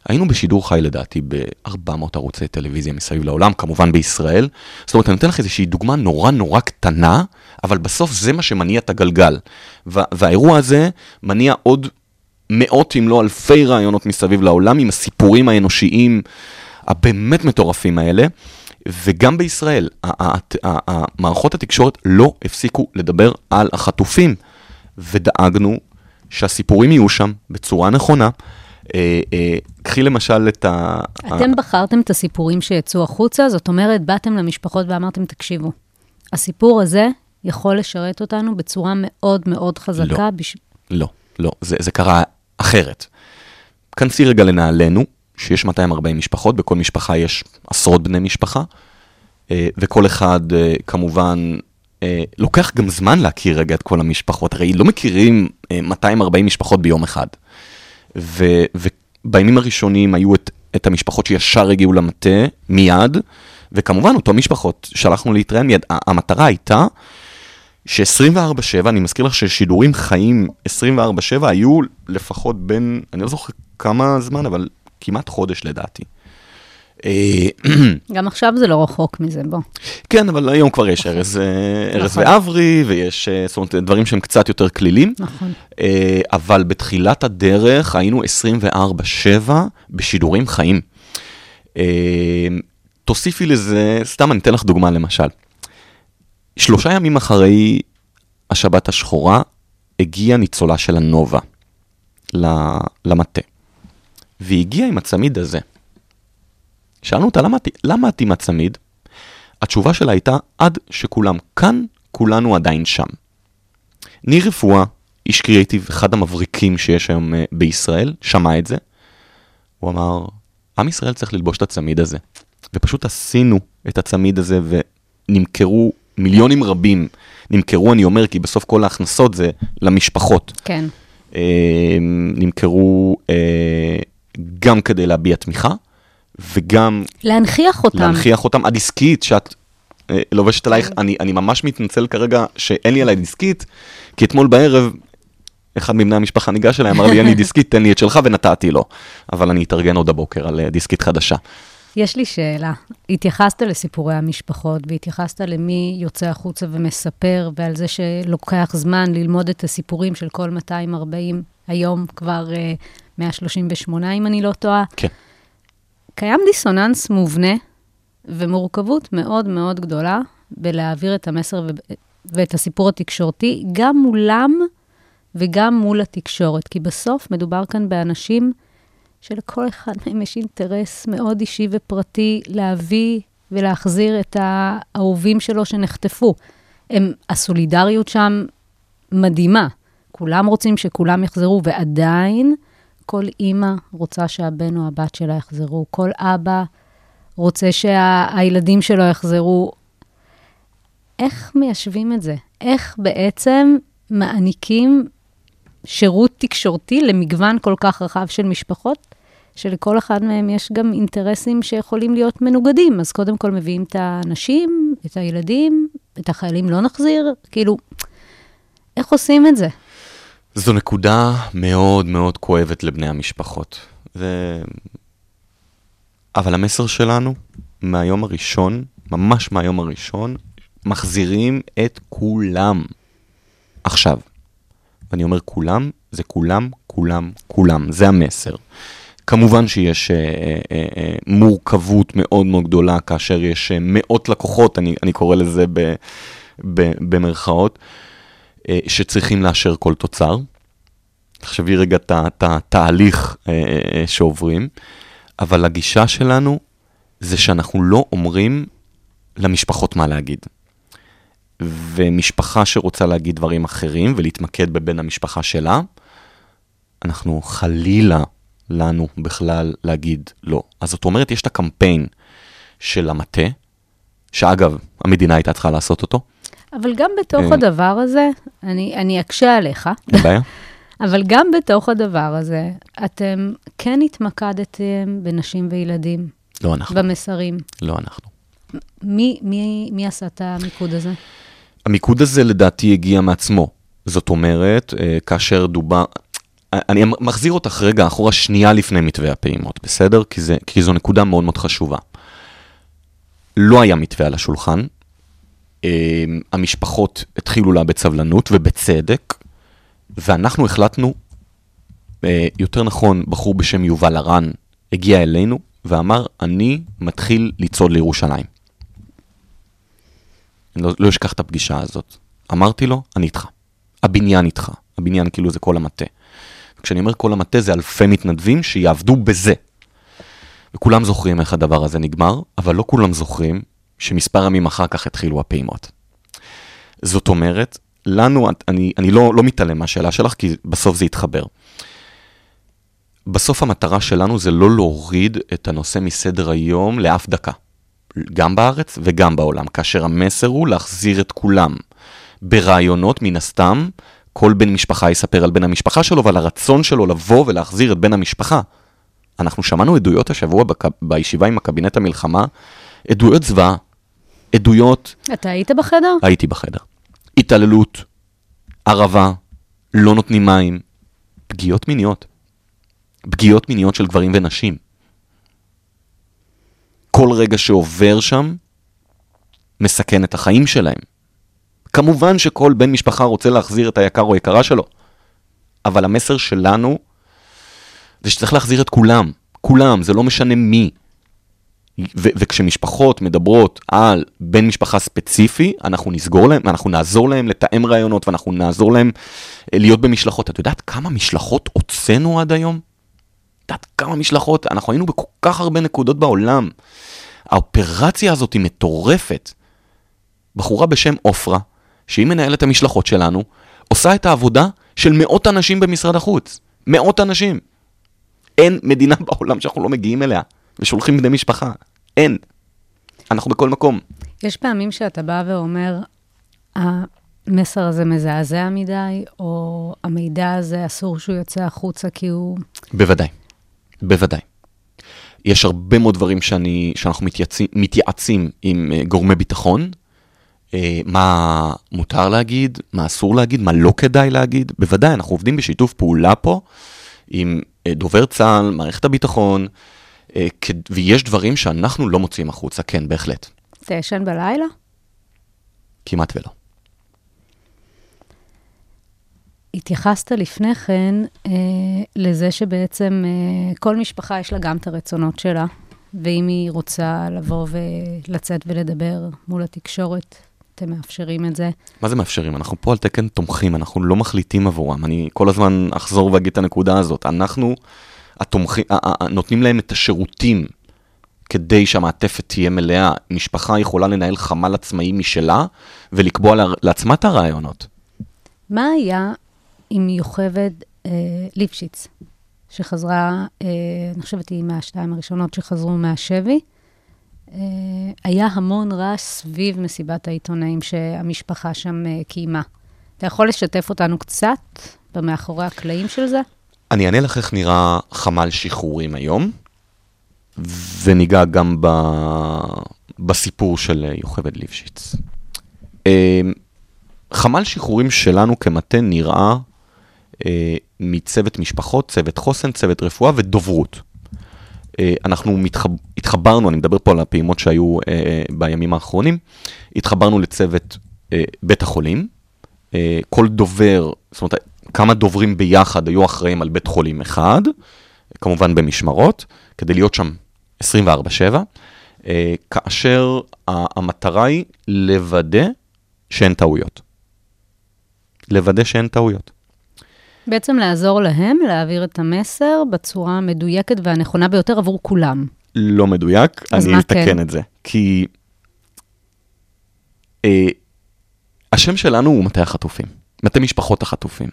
S2: היינו בשידור חי לדעתי ב-400 ערוצי טלוויזיה מסביב לעולם, כמובן בישראל. זאת אומרת, אני נותן לך איזושהי דוגמה נורא נורא קטנה, אבל בסוף זה מה שמניע את הגלגל. וה- והאירוע הזה מניע עוד מאות אם לא אלפי רעיונות מסביב לעולם עם הסיפורים האנושיים הבאמת מטורפים האלה. וגם בישראל, מערכות התקשורת לא הפסיקו לדבר על החטופים, ודאגנו שהסיפורים יהיו שם בצורה נכונה. אה, אה, קחי למשל את ה...
S1: אתם בחרתם את הסיפורים שיצאו החוצה, זאת אומרת, באתם למשפחות ואמרתם, תקשיבו, הסיפור הזה יכול לשרת אותנו בצורה מאוד מאוד חזקה.
S2: לא.
S1: בש...
S2: לא, לא, זה, זה קרה אחרת. כנסי רגע לנעלינו, שיש 240 משפחות, בכל משפחה יש עשרות בני משפחה, אה, וכל אחד אה, כמובן, לוקח גם זמן להכיר רגע את כל המשפחות, הרי לא מכירים אה, 240 משפחות ביום אחד. ו, ובימים הראשונים היו את, את המשפחות שישר הגיעו למטה מיד, וכמובן אותו משפחות שלחנו להתראיין מיד. המטרה הייתה ש-24/7, אני מזכיר לך ששידורים חיים 24/7 היו לפחות בין, אני לא זוכר כמה זמן, אבל כמעט חודש לדעתי. אה,
S1: גם עכשיו זה לא רחוק מזה, בוא.
S2: כן, אבל היום כבר יש ארז, אה, ארז
S1: נכון.
S2: ואברי, ויש אה, זאת אומרת, דברים שהם קצת יותר כלילים.
S1: נכון.
S2: אבל בתחילת הדרך היינו 24/7 בשידורים חיים. תוסיפי לזה, סתם אני אתן לך דוגמה למשל. שלושה ימים אחרי השבת השחורה, הגיעה ניצולה של הנובה למטה. והיא הגיעה עם הצמיד הזה. שאלנו אותה, למה, למה את עם הצמיד? התשובה שלה הייתה, עד שכולם כאן, כולנו עדיין שם. ניר רפואה, איש קריאיטיב, אחד המבריקים שיש היום אה, בישראל, שמע את זה. הוא אמר, עם ישראל צריך ללבוש את הצמיד הזה. ופשוט עשינו את הצמיד הזה ונמכרו מיליונים רבים. נמכרו, אני אומר, כי בסוף כל ההכנסות זה למשפחות.
S1: כן.
S2: אה, נמכרו אה, גם כדי להביע תמיכה, וגם
S1: להנכיח אותם.
S2: להנכיח אותם. הדיסקית שאת אה, לובשת עלייך, אני, אני ממש מתנצל כרגע שאין לי עליי דיסקית, כי אתמול בערב אחד מבני המשפחה ניגש אליי, אמר לי, אין לי [LAUGHS] דיסקית, תן לי את שלך, ונתתי לו. אבל אני אתארגן עוד הבוקר על אה, דיסקית חדשה.
S1: יש לי שאלה. התייחסת לסיפורי המשפחות, והתייחסת למי יוצא החוצה ומספר, ועל זה שלוקח זמן ללמוד את הסיפורים של כל 240, היום כבר uh, 138, אם אני לא טועה.
S2: כן.
S1: קיים דיסוננס מובנה ומורכבות מאוד מאוד גדולה בלהעביר את המסר ו- ואת הסיפור התקשורתי, גם מולם וגם מול התקשורת. כי בסוף מדובר כאן באנשים שלכל אחד מהם יש אינטרס מאוד אישי ופרטי להביא ולהחזיר את האהובים שלו שנחטפו. הם, הסולידריות שם מדהימה. כולם רוצים שכולם יחזרו, ועדיין כל אימא רוצה שהבן או הבת שלה יחזרו. כל אבא רוצה שהילדים שלו יחזרו. איך מיישבים את זה? איך בעצם מעניקים שירות תקשורתי למגוון כל כך רחב של משפחות, שלכל אחד מהם יש גם אינטרסים שיכולים להיות מנוגדים. אז קודם כל מביאים את האנשים, את הילדים, את החיילים לא נחזיר, כאילו, איך עושים את זה?
S2: זו נקודה מאוד מאוד כואבת לבני המשפחות. זה... אבל המסר שלנו, מהיום הראשון, ממש מהיום הראשון, מחזירים את כולם. עכשיו. ואני אומר כולם, זה כולם, כולם, כולם. זה המסר. כמובן שיש אה, אה, אה, מורכבות מאוד מאוד גדולה כאשר יש אה, מאות לקוחות, אני, אני קורא לזה ב, ב, במרכאות, אה, שצריכים לאשר כל תוצר. תחשבי רגע את התהליך אה, אה, שעוברים, אבל הגישה שלנו זה שאנחנו לא אומרים למשפחות מה להגיד. ומשפחה שרוצה להגיד דברים אחרים ולהתמקד בבן המשפחה שלה, אנחנו חלילה לנו בכלל להגיד לא. אז זאת אומרת, יש את הקמפיין של המטה, שאגב, המדינה הייתה צריכה לעשות אותו,
S1: אבל גם בתוך
S2: אה.
S1: הדבר הזה, אני, אני אקשה עליך,
S2: אין בעיה. [LAUGHS]
S1: אבל גם בתוך הדבר הזה, אתם כן התמקדתם בנשים וילדים,
S2: לא אנחנו,
S1: במסרים.
S2: לא אנחנו.
S1: מי, מי, מי עשה את המיקוד הזה?
S2: המיקוד הזה לדעתי הגיע מעצמו. זאת אומרת, אה, כאשר דובר... אני מחזיר אותך רגע אחורה שנייה לפני מתווה הפעימות, בסדר? כי, זה, כי זו נקודה מאוד מאוד חשובה. לא היה מתווה על השולחן, אה, המשפחות התחילו לאבד סבלנות, ובצדק, ואנחנו החלטנו, אה, יותר נכון, בחור בשם יובל הרן הגיע אלינו ואמר, אני מתחיל לצעוד לירושלים. אני לא, לא אשכח את הפגישה הזאת. אמרתי לו, אני איתך. הבניין איתך. הבניין כאילו זה כל המטה. כשאני אומר כל המטה זה אלפי מתנדבים שיעבדו בזה. וכולם זוכרים איך הדבר הזה נגמר, אבל לא כולם זוכרים שמספר ימים אחר כך התחילו הפעימות. זאת אומרת, לנו, אני, אני לא, לא מתעלם מהשאלה שלך, כי בסוף זה יתחבר. בסוף המטרה שלנו זה לא להוריד את הנושא מסדר היום לאף דקה. גם בארץ וגם בעולם, כאשר המסר הוא להחזיר את כולם. ברעיונות, מן הסתם, כל בן משפחה יספר על בן המשפחה שלו ועל הרצון שלו לבוא ולהחזיר את בן המשפחה. אנחנו שמענו עדויות השבוע בק... בישיבה עם הקבינט המלחמה, עדויות זוועה, עדויות...
S1: אתה היית בחדר?
S2: הייתי בחדר. התעללות, ערבה, לא נותנים מים, פגיעות מיניות. פגיעות מיניות של גברים ונשים. כל רגע שעובר שם מסכן את החיים שלהם. כמובן שכל בן משפחה רוצה להחזיר את היקר או יקרה שלו, אבל המסר שלנו זה שצריך להחזיר את כולם, כולם, זה לא משנה מי. ו- וכשמשפחות מדברות על בן משפחה ספציפי, אנחנו נסגור להם, אנחנו נעזור להם לתאם רעיונות ואנחנו נעזור להם אה, להיות במשלחות. את יודעת כמה משלחות הוצאנו עד היום? את יודעת כמה משלחות? אנחנו היינו בכל כך הרבה נקודות בעולם. האופרציה הזאת היא מטורפת. בחורה בשם עופרה, שהיא מנהלת המשלחות שלנו, עושה את העבודה של מאות אנשים במשרד החוץ. מאות אנשים. אין מדינה [LAUGHS] בעולם שאנחנו לא מגיעים אליה, ושולחים בני משפחה. אין. אנחנו בכל מקום.
S1: יש פעמים שאתה בא ואומר, המסר הזה מזעזע מדי, או המידע הזה אסור שהוא יוצא החוצה כי הוא...
S2: בוודאי, בוודאי. יש הרבה מאוד דברים שאני, שאנחנו מתייעצים, מתייעצים עם uh, גורמי ביטחון, uh, מה מותר להגיד, מה אסור להגיד, מה לא כדאי להגיד. בוודאי, אנחנו עובדים בשיתוף פעולה פה עם דובר צה"ל, מערכת הביטחון, כ- ויש דברים שאנחנו לא מוציאים החוצה, כן, בהחלט.
S1: אתה ישן בלילה?
S2: כמעט ולא.
S1: התייחסת לפני כן אה, לזה שבעצם אה, כל משפחה יש לה גם את הרצונות שלה, ואם היא רוצה לבוא ולצאת ולדבר מול התקשורת, אתם מאפשרים את זה.
S2: מה זה מאפשרים? אנחנו פה על תקן תומכים, אנחנו לא מחליטים עבורם. אני כל הזמן אחזור ואגיד את הנקודה הזאת. אנחנו התומכים, נותנים להם את השירותים כדי שהמעטפת תהיה מלאה. משפחה יכולה לנהל חמ"ל עצמאי משלה ולקבוע לעצמה את הרעיונות.
S1: מה היה עם יוכבד אה, ליפשיץ, שחזרה, אה, אני חושבת היא מהשתיים הראשונות שחזרו מהשבי? אה, היה המון רעש סביב מסיבת העיתונאים שהמשפחה שם אה, קיימה. אתה יכול לשתף אותנו קצת במאחורי הקלעים של זה?
S2: אני אענה לך איך נראה חמ"ל שחרורים היום, וניגע גם ב... בסיפור של יוכבד ליפשיץ. אה, חמ"ל שחרורים שלנו כמטה נראה אה, מצוות משפחות, צוות חוסן, צוות רפואה ודוברות. אה, אנחנו מתחב... התחברנו, אני מדבר פה על הפעימות שהיו אה, בימים האחרונים, התחברנו לצוות אה, בית החולים. כל דובר, זאת אומרת, כמה דוברים ביחד היו אחראים על בית חולים אחד, כמובן במשמרות, כדי להיות שם 24/7, אה, כאשר המטרה היא לוודא שאין טעויות. לוודא שאין טעויות.
S1: בעצם לעזור להם להעביר את המסר בצורה המדויקת והנכונה ביותר עבור כולם.
S2: לא מדויק, אני אתקן
S1: כן?
S2: את זה. כי אה, השם שלנו הוא מטה החטופים, מטה משפחות החטופים.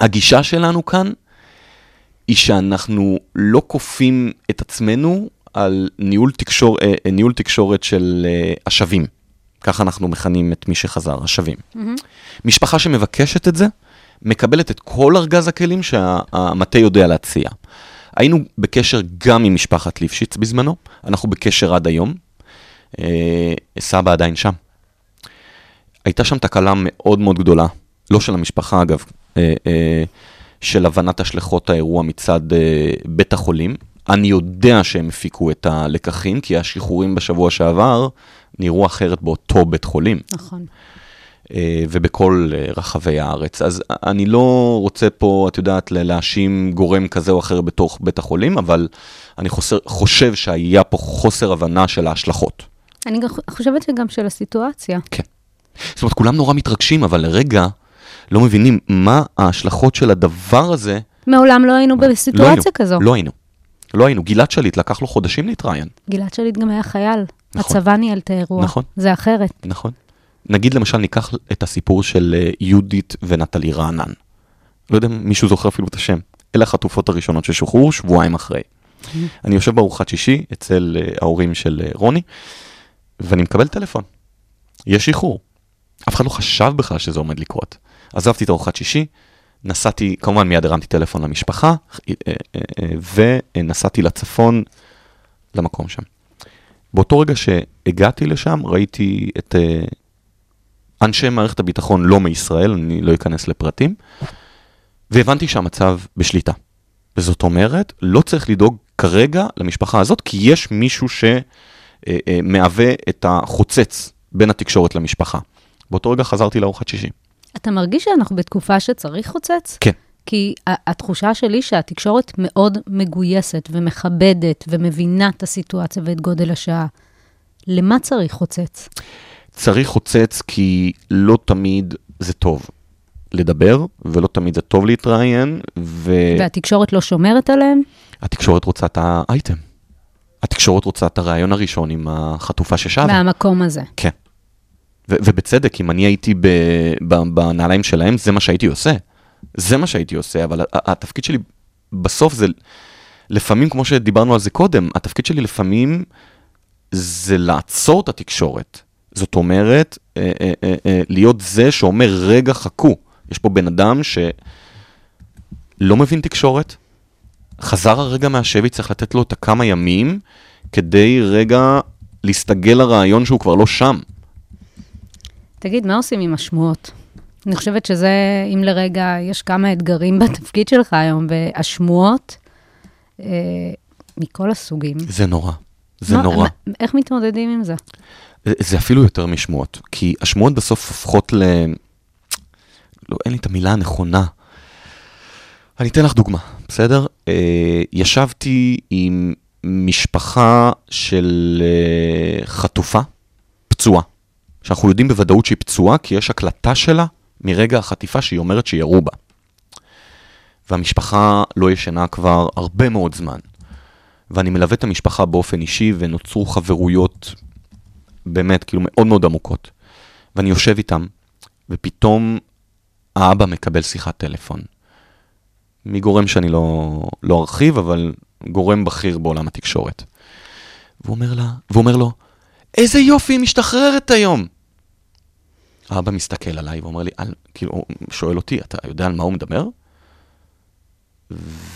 S2: הגישה שלנו כאן היא שאנחנו לא כופים את עצמנו על ניהול, תקשור, אה, אה, ניהול תקשורת של אה, השבים. ככה אנחנו מכנים את מי שחזר, השבים. משפחה שמבקשת את זה, מקבלת את כל ארגז הכלים שהמטה יודע להציע. היינו בקשר גם עם משפחת ליפשיץ בזמנו, אנחנו בקשר עד היום. אה, סבא עדיין שם. הייתה שם תקלה מאוד מאוד גדולה, לא של המשפחה אגב, אה, אה, של הבנת השלכות האירוע מצד בית החולים. אני יודע שהם הפיקו את הלקחים, כי השחרורים בשבוע שעבר נראו אחרת באותו בית חולים.
S1: נכון.
S2: אה, ובכל אה, רחבי הארץ. אז אני לא רוצה פה, את יודעת, להאשים גורם כזה או אחר בתוך בית החולים, אבל אני חוסר, חושב שהיה פה חוסר הבנה של ההשלכות.
S1: אני חושבת שגם של הסיטואציה.
S2: כן. זאת אומרת, כולם נורא מתרגשים, אבל לרגע לא מבינים מה ההשלכות של הדבר הזה.
S1: מעולם לא היינו
S2: לא היינו,
S1: בסיטואציה כזו.
S2: לא היינו. לא היינו. גלעד שליט, לקח לו חודשים להתראיין,
S1: גלעד שליט גם היה חייל.
S2: נכון.
S1: הצבא ניהל את האירוע.
S2: נכון.
S1: זה אחרת.
S2: נכון? נגיד למשל, ניקח את הסיפור של אה, יהודית ונטלי רענן. לא יודע אם מישהו זוכר אפילו את השם. אלה החטופות הראשונות ששוחררו שבועיים אחרי. אני יושב בארוחת שישי אצל אה, ההורים של אה, רוני, ואני מקבל טלפון. יש איחור. אף אחד לא חשב בכלל שזה עומד לקרות. עזבתי את ארוחת שישי, נסעתי, כמובן מיד הרמתי טלפון למשפחה, ונסעתי לצפון, למקום שם. באותו רגע שהגעתי לשם, ראיתי את אנשי מערכת הביטחון לא מישראל, אני לא אכנס לפרטים, והבנתי שהמצב בשליטה. וזאת אומרת, לא צריך לדאוג כרגע למשפחה הזאת, כי יש מישהו שמהווה את החוצץ בין התקשורת למשפחה. באותו רגע חזרתי לארוחת שישי.
S1: אתה מרגיש שאנחנו בתקופה שצריך חוצץ?
S2: כן.
S1: כי התחושה שלי שהתקשורת מאוד מגויסת ומכבדת ומבינה את הסיטואציה ואת גודל השעה. למה צריך חוצץ?
S2: צריך חוצץ כי לא תמיד זה טוב לדבר, ולא תמיד זה טוב להתראיין, ו...
S1: והתקשורת לא שומרת עליהם?
S2: התקשורת רוצה את האייטם. התקשורת רוצה את הרעיון הראשון עם החטופה ששבה.
S1: מהמקום הזה.
S2: כן. ו- ובצדק, אם אני הייתי ב- ב- בנעליים שלהם, זה מה שהייתי עושה. זה מה שהייתי עושה, אבל התפקיד שלי בסוף זה, לפעמים, כמו שדיברנו על זה קודם, התפקיד שלי לפעמים זה לעצור את התקשורת. זאת אומרת, אה, אה, אה, להיות זה שאומר, רגע, חכו. יש פה בן אדם שלא מבין תקשורת, חזר הרגע מהשבי, צריך לתת לו את הכמה ימים כדי רגע להסתגל לרעיון שהוא כבר לא שם.
S1: תגיד, מה עושים עם השמועות? אני חושבת שזה, אם לרגע, יש כמה אתגרים בתפקיד שלך היום, והשמועות, אה, מכל הסוגים.
S2: זה נורא. זה
S1: מה-
S2: נורא.
S1: מה- איך מתמודדים עם זה?
S2: זה- אפילו יותר משמועות, כי השמועות בסוף הופכות ל... לא, אין לי את המילה הנכונה. אני אתן לך דוגמה, בסדר? אה, ישבתי עם משפחה של אה, חטופה, פצועה, שאנחנו יודעים בוודאות שהיא פצועה, כי יש הקלטה שלה מרגע החטיפה שהיא אומרת שירו בה. והמשפחה לא ישנה כבר הרבה מאוד זמן. ואני מלווה את המשפחה באופן אישי, ונוצרו חברויות באמת, כאילו מאוד מאוד עמוקות. ואני יושב איתם, ופתאום האבא מקבל שיחת טלפון. מגורם שאני לא, לא ארחיב, אבל גורם בכיר בעולם התקשורת. והוא אומר, לה, והוא לו, איזה יופי, היא משתחררת היום. האבא מסתכל עליי ואומר לי, על, כאילו, הוא שואל אותי, אתה יודע על מה הוא מדבר?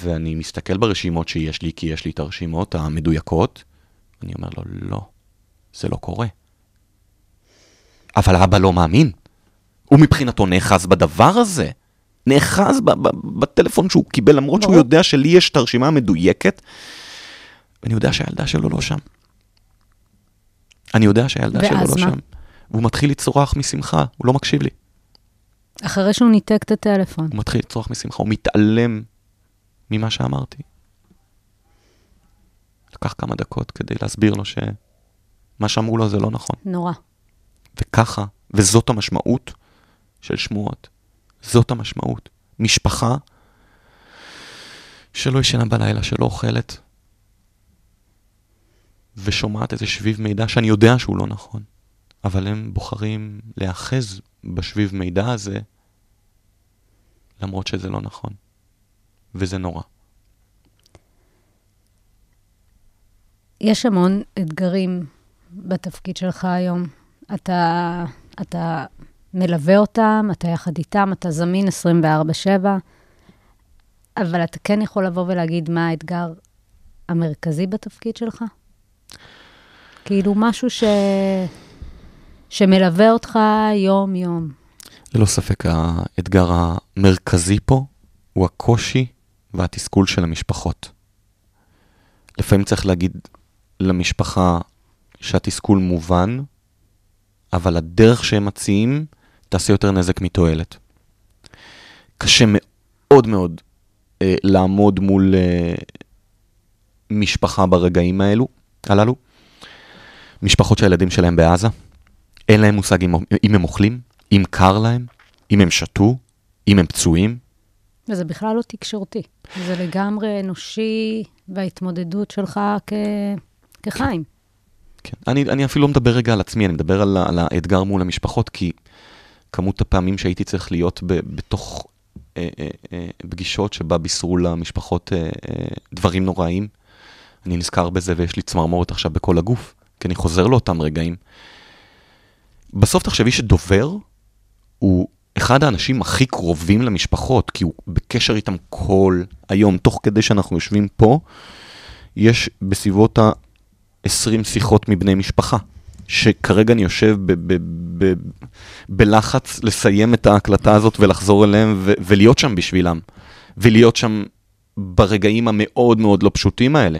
S2: ואני מסתכל ברשימות שיש לי, כי יש לי את הרשימות המדויקות, אני אומר לו, לא, זה לא קורה. אבל האבא לא מאמין. הוא מבחינתו נאחז בדבר הזה. נאחז בטלפון שהוא קיבל, למרות שהוא. יודע שלי יש את הרשימה המדויקת, ואני יודע שהילדה שלו לא שם. אני יודע שהילדה שלו לא
S1: מה?
S2: שם. והוא מתחיל לצרוח משמחה, הוא לא מקשיב לי.
S1: אחרי שהוא ניתק את הטלפון.
S2: הוא מתחיל לצרוח משמחה, הוא מתעלם ממה שאמרתי. לקח כמה דקות כדי להסביר לו שמה שאמרו לו זה לא נכון.
S1: נורא.
S2: וככה, וזאת המשמעות של שמועות. זאת המשמעות. משפחה שלא ישנה בלילה, שלא אוכלת, ושומעת איזה שביב מידע שאני יודע שהוא לא נכון, אבל הם בוחרים להיאחז בשביב מידע הזה, למרות שזה לא נכון. וזה נורא.
S1: יש המון אתגרים בתפקיד שלך היום. אתה, אתה מלווה אותם, אתה יחד איתם, אתה זמין 24/7, אבל אתה כן יכול לבוא ולהגיד מה האתגר המרכזי בתפקיד שלך? כאילו משהו ש... שמלווה אותך יום-יום.
S2: ללא ספק האתגר המרכזי פה הוא הקושי והתסכול של המשפחות. לפעמים צריך להגיד למשפחה שהתסכול מובן, אבל הדרך שהם מציעים תעשה יותר נזק מתועלת. קשה מאוד מאוד אה, לעמוד מול אה, משפחה ברגעים האלו, הללו. משפחות שהילדים שלהם בעזה, אין להם מושג אם, אם הם אוכלים, אם קר להם, אם הם שתו, אם הם פצועים.
S1: וזה בכלל לא תקשורתי. זה לגמרי אנושי וההתמודדות שלך כ... כחיים.
S2: כן. אני, אני אפילו לא מדבר רגע על עצמי, אני מדבר על, על האתגר מול המשפחות, כי כמות הפעמים שהייתי צריך להיות ב, בתוך אה, אה, אה, פגישות שבה בישרו למשפחות אה, אה, דברים נוראים, אני נזכר בזה ויש לי צמרמורת עכשיו בכל הגוף, כי אני חוזר לאותם רגעים. בסוף תחשבי שדובר הוא אחד האנשים הכי קרובים למשפחות, כי הוא בקשר איתם כל היום, תוך כדי שאנחנו יושבים פה, יש בסביבות ה-20 שיחות מבני משפחה, שכרגע אני יושב ב- ב- ב- בלחץ לסיים את ההקלטה הזאת ולחזור אליהם ו- ולהיות שם בשבילם, ולהיות שם ברגעים המאוד מאוד לא פשוטים האלה.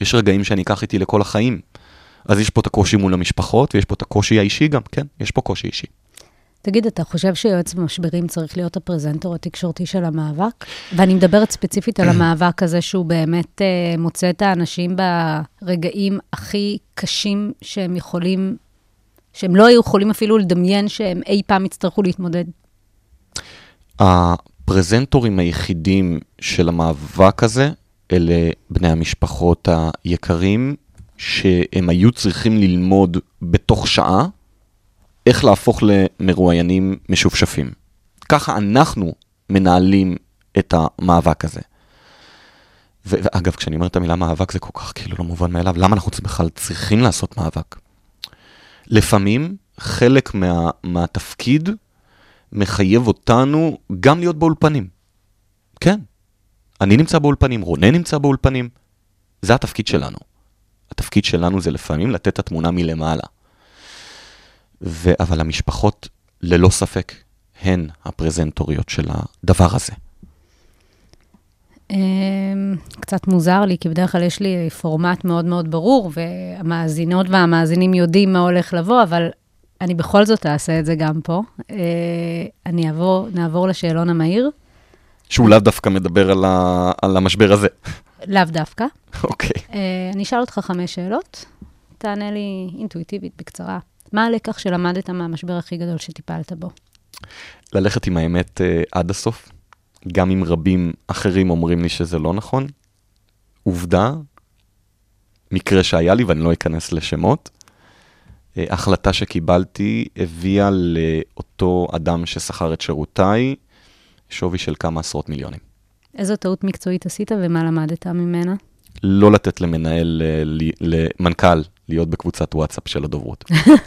S2: יש רגעים שאני אקח איתי לכל החיים. אז יש פה את הקושי מול המשפחות, ויש פה את הקושי האישי גם, כן, יש פה קושי אישי.
S1: תגיד, אתה חושב שיועץ במשברים צריך להיות הפרזנטור התקשורתי של המאבק? ואני מדברת ספציפית על המאבק הזה שהוא באמת אה, מוצא את האנשים ברגעים הכי קשים שהם יכולים, שהם לא היו יכולים אפילו לדמיין שהם אי פעם יצטרכו להתמודד.
S2: הפרזנטורים היחידים של המאבק הזה, אלה בני המשפחות היקרים, שהם היו צריכים ללמוד בתוך שעה איך להפוך למרואיינים משופשפים. ככה אנחנו מנהלים את המאבק הזה. ואגב, כשאני אומר את המילה מאבק זה כל כך כאילו לא מובן מאליו, למה אנחנו בכלל צריכים לעשות מאבק? לפעמים חלק מה, מהתפקיד מחייב אותנו גם להיות באולפנים. כן, אני נמצא באולפנים, רונן נמצא באולפנים, זה התפקיד שלנו. התפקיד שלנו זה לפעמים לתת את התמונה מלמעלה. ו... אבל המשפחות, ללא ספק, הן הפרזנטוריות של הדבר הזה.
S1: אמ, קצת מוזר לי, כי בדרך כלל יש לי פורמט מאוד מאוד ברור, והמאזינות והמאזינים יודעים מה הולך לבוא, אבל אני בכל זאת אעשה את זה גם פה. אה, אני אעבור, נעבור לשאלון המהיר,
S2: שהוא לאו דווקא מדבר על, ה... על המשבר הזה.
S1: לאו דווקא.
S2: אוקיי.
S1: אה, אני אשאל אותך חמש שאלות, תענה לי אינטואיטיבית, בקצרה. מה הלקח שלמדת מהמשבר הכי גדול שטיפלת בו?
S2: ללכת עם האמת uh, עד הסוף, גם אם רבים אחרים אומרים לי שזה לא נכון. עובדה, מקרה שהיה לי, ואני לא אכנס לשמות, uh, החלטה שקיבלתי הביאה לאותו אדם ששכר את שירותיי שווי של כמה עשרות מיליונים.
S1: איזו טעות מקצועית עשית ומה למדת ממנה?
S2: לא לתת למנהל, אה, למנכ"ל, להיות בקבוצת וואטסאפ של הדוברות.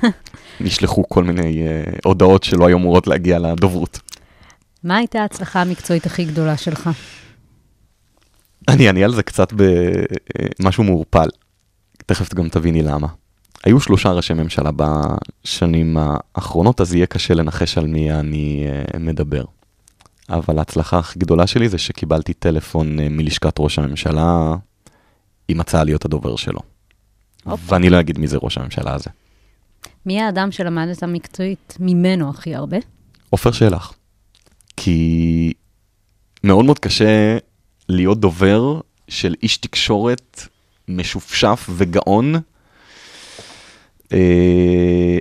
S2: [LAUGHS] נשלחו כל מיני uh, הודעות שלא היו אמורות להגיע לדוברות.
S1: מה הייתה ההצלחה המקצועית הכי גדולה שלך?
S2: אני אענה על זה קצת במשהו מעורפל. תכף גם תביני למה. היו שלושה ראשי ממשלה בשנים האחרונות, אז יהיה קשה לנחש על מי אני אה, מדבר. אבל ההצלחה הכי גדולה שלי זה שקיבלתי טלפון אה, מלשכת ראש הממשלה עם הצעה להיות הדובר שלו. ואני לא אגיד מי זה ראש הממשלה הזה.
S1: מי האדם שלמדת מקצועית ממנו הכי הרבה?
S2: עופר שלח. כי מאוד מאוד קשה להיות דובר של איש תקשורת משופשף וגאון, אה,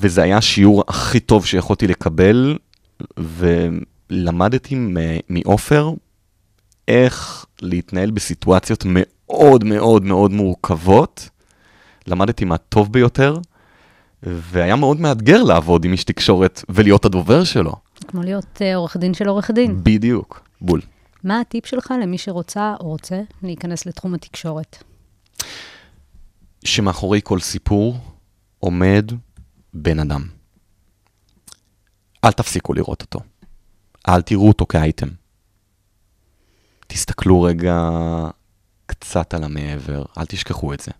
S2: וזה היה השיעור הכי טוב שיכולתי לקבל, ולמדתי מעופר איך להתנהל בסיטואציות מאוד מאוד מאוד מורכבות. למדתי מהטוב ביותר, והיה מאוד מאתגר לעבוד עם איש תקשורת ולהיות הדובר שלו.
S1: כמו להיות אה, עורך דין של עורך דין.
S2: בדיוק, בול.
S1: מה הטיפ שלך למי שרוצה או רוצה להיכנס לתחום התקשורת?
S2: שמאחורי כל סיפור עומד בן אדם. אל תפסיקו לראות אותו. אל תראו אותו כאייטם. תסתכלו רגע קצת על המעבר, אל תשכחו את זה.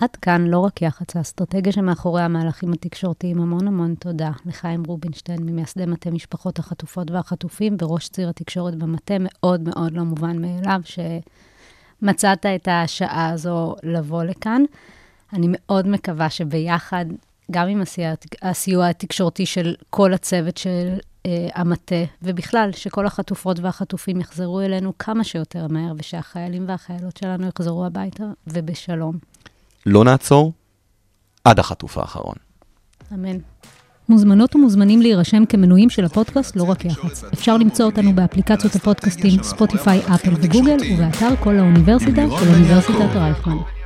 S1: עד כאן לא רק יח"צ, האסטרטגיה שמאחורי המהלכים התקשורתיים. המון המון תודה לחיים רובינשטיין, ממייסדי מטה משפחות החטופות והחטופים, בראש ציר התקשורת במטה, מאוד מאוד לא מובן מאליו שמצאת את השעה הזו לבוא לכאן. אני מאוד מקווה שביחד, גם עם הסיוע התקשורתי של כל הצוות של אה, המטה, ובכלל, שכל החטופות והחטופים יחזרו אלינו כמה שיותר מהר, ושהחיילים והחיילות שלנו יחזרו הביתה ובשלום.
S2: לא נעצור עד החטוף האחרון.
S1: אמן. מוזמנות ומוזמנים להירשם כמנויים של הפודקאסט לא רק יח"צ. אפשר למצוא אותנו באפליקציות הפודקאסטים ספוטיפיי, אפל וגוגל, ובאתר כל האוניברסיטה של אוניברסיטת רייכמן.